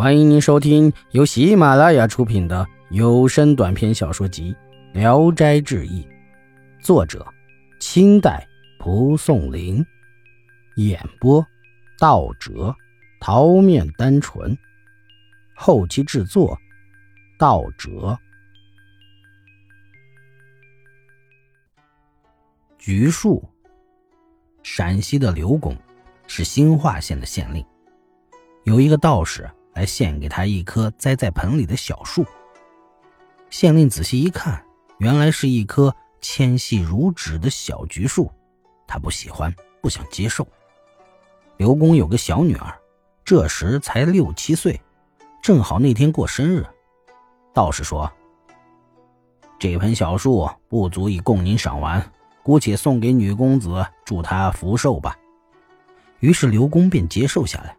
欢迎您收听由喜马拉雅出品的有声短篇小说集《聊斋志异》，作者：清代蒲松龄，演播：道哲、桃面单纯，后期制作：道哲。橘树，陕西的刘公是兴化县的县令，有一个道士。来献给他一棵栽在盆里的小树。县令仔细一看，原来是一棵纤细如纸的小橘树，他不喜欢，不想接受。刘公有个小女儿，这时才六七岁，正好那天过生日。道士说：“这盆小树不足以供您赏玩，姑且送给女公子，祝她福寿吧。”于是刘公便接受下来。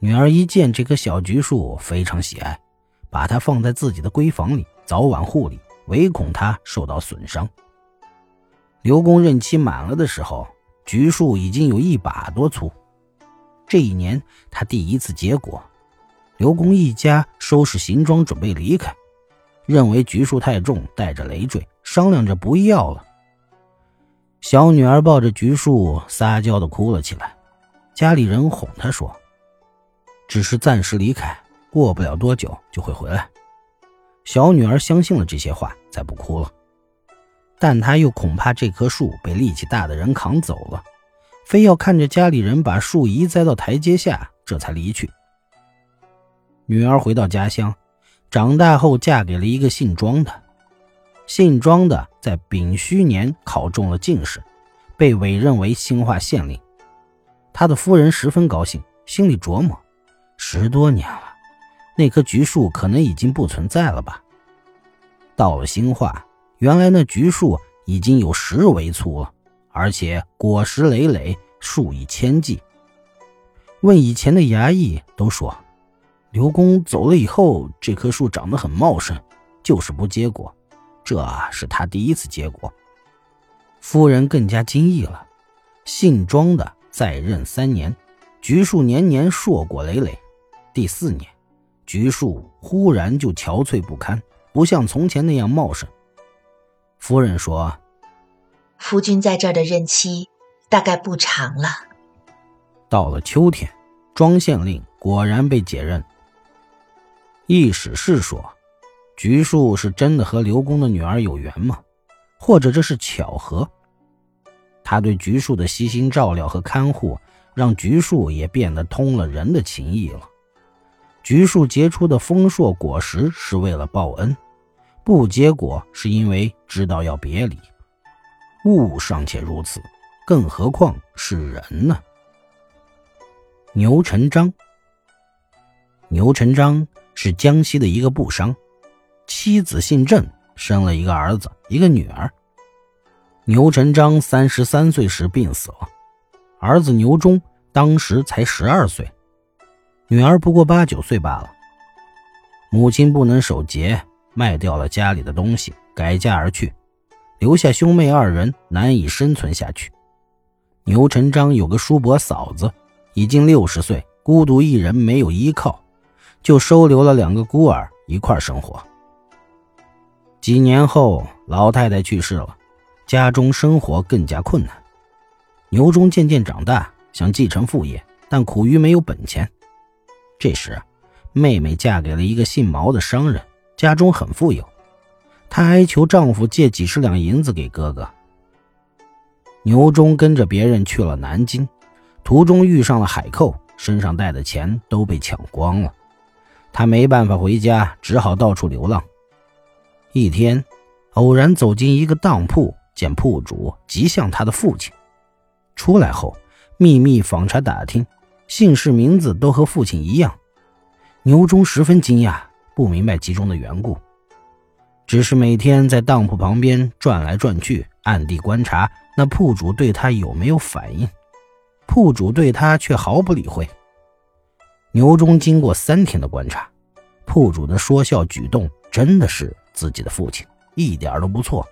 女儿一见这棵小橘树，非常喜爱，把它放在自己的闺房里，早晚护理，唯恐它受到损伤。刘公任期满了的时候，橘树已经有一把多粗。这一年，他第一次结果。刘公一家收拾行装，准备离开，认为橘树太重，带着累赘，商量着不要了。小女儿抱着橘树，撒娇的哭了起来。家里人哄她说。只是暂时离开，过不了多久就会回来。小女儿相信了这些话，才不哭了。但她又恐怕这棵树被力气大的人扛走了，非要看着家里人把树移栽到台阶下，这才离去。女儿回到家乡，长大后嫁给了一个姓庄的。姓庄的在丙戌年考中了进士，被委任为兴化县令。他的夫人十分高兴，心里琢磨。十多年了，那棵橘树可能已经不存在了吧？到了兴化，原来那橘树已经有十围粗了，而且果实累累，数以千计。问以前的衙役，都说刘公走了以后，这棵树长得很茂盛，就是不结果。这是他第一次结果。夫人更加惊异了。姓庄的在任三年，橘树年年硕果累累。第四年，橘树忽然就憔悴不堪，不像从前那样茂盛。夫人说：“夫君在这儿的任期大概不长了。”到了秋天，庄县令果然被解任。易史是说，橘树是真的和刘公的女儿有缘吗？或者这是巧合？他对橘树的悉心照料和看护，让橘树也变得通了人的情谊了。橘树结出的丰硕果实是为了报恩，不结果是因为知道要别离。物尚且如此，更何况是人呢？牛成章，牛成章是江西的一个布商，妻子姓郑，生了一个儿子，一个女儿。牛成章三十三岁时病死了，儿子牛忠当时才十二岁。女儿不过八九岁罢了。母亲不能守节，卖掉了家里的东西，改嫁而去，留下兄妹二人难以生存下去。牛成章有个叔伯嫂子，已经六十岁，孤独一人，没有依靠，就收留了两个孤儿一块生活。几年后，老太太去世了，家中生活更加困难。牛忠渐渐长大，想继承父业，但苦于没有本钱。这时，妹妹嫁给了一个姓毛的商人，家中很富有。她哀求丈夫借几十两银子给哥哥。牛忠跟着别人去了南京，途中遇上了海寇，身上带的钱都被抢光了。他没办法回家，只好到处流浪。一天，偶然走进一个当铺，见铺主极像他的父亲。出来后，秘密访查打听。姓氏名字都和父亲一样，牛忠十分惊讶，不明白其中的缘故，只是每天在当铺旁边转来转去，暗地观察那铺主对他有没有反应。铺主对他却毫不理会。牛忠经过三天的观察，铺主的说笑举动真的是自己的父亲，一点都不错。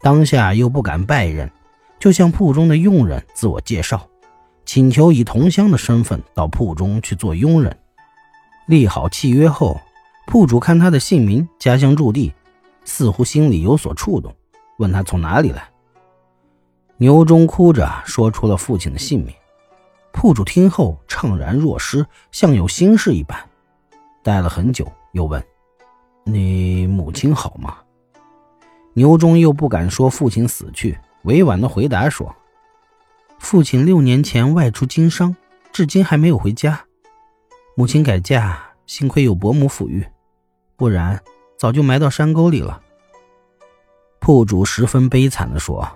当下又不敢拜认，就向铺中的佣人自我介绍。请求以同乡的身份到铺中去做佣人。立好契约后，铺主看他的姓名、家乡驻地，似乎心里有所触动，问他从哪里来。牛忠哭着说出了父亲的姓名。铺主听后怅然若失，像有心事一般，待了很久，又问：“你母亲好吗？”牛忠又不敢说父亲死去，委婉的回答说：“父亲六年前外出经商，至今还没有回家。母亲改嫁，幸亏有伯母抚育，不然早就埋到山沟里了。”铺主十分悲惨的说：“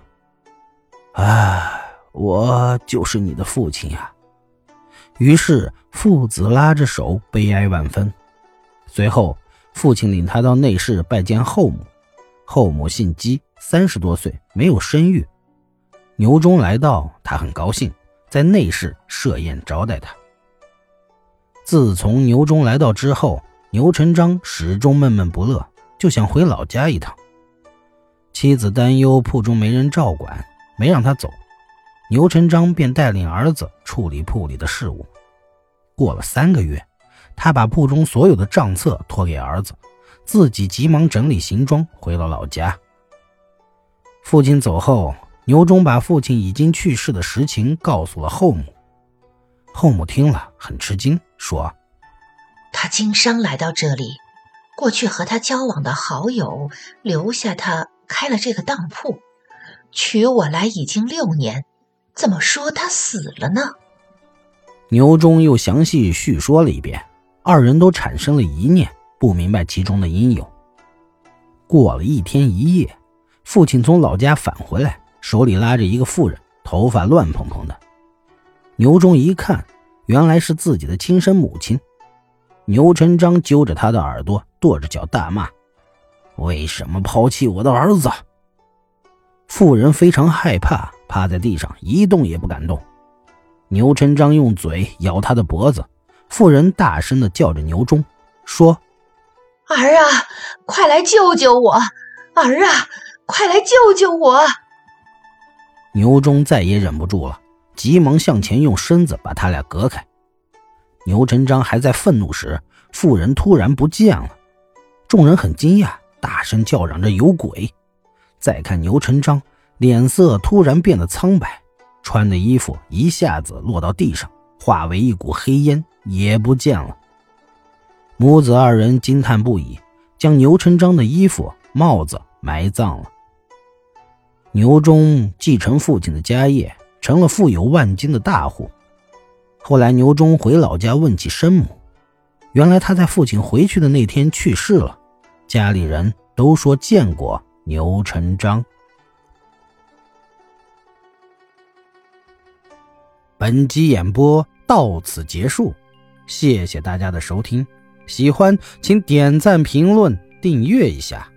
唉。”我就是你的父亲呀！于是父子拉着手，悲哀万分。随后，父亲领他到内室拜见后母。后母姓姬，三十多岁，没有生育。牛忠来到，他很高兴，在内室设宴招待他。自从牛忠来到之后，牛成章始终闷闷不乐，就想回老家一趟。妻子担忧铺中没人照管，没让他走。牛成章便带领儿子处理铺里的事务。过了三个月，他把铺中所有的账册托给儿子，自己急忙整理行装回了老家。父亲走后，牛忠把父亲已经去世的实情告诉了后母。后母听了很吃惊，说：“他经商来到这里，过去和他交往的好友留下他开了这个当铺，娶我来已经六年。”怎么说他死了呢？牛忠又详细叙说了一遍，二人都产生了疑念，不明白其中的因由。过了一天一夜，父亲从老家返回来，手里拉着一个妇人，头发乱蓬蓬的。牛忠一看，原来是自己的亲生母亲。牛成章揪着他的耳朵，跺着脚大骂：“为什么抛弃我的儿子？”妇人非常害怕。趴在地上一动也不敢动，牛成章用嘴咬他的脖子，妇人大声的叫着牛忠，说：“儿啊，快来救救我！儿啊，快来救救我！”牛忠再也忍不住了，急忙向前用身子把他俩隔开。牛成章还在愤怒时，妇人突然不见了，众人很惊讶，大声叫嚷着有鬼。再看牛成章。脸色突然变得苍白，穿的衣服一下子落到地上，化为一股黑烟，也不见了。母子二人惊叹不已，将牛成章的衣服、帽子埋葬了。牛忠继承父亲的家业，成了富有万金的大户。后来，牛忠回老家问起生母，原来他在父亲回去的那天去世了。家里人都说见过牛成章。本集演播到此结束，谢谢大家的收听。喜欢请点赞、评论、订阅一下。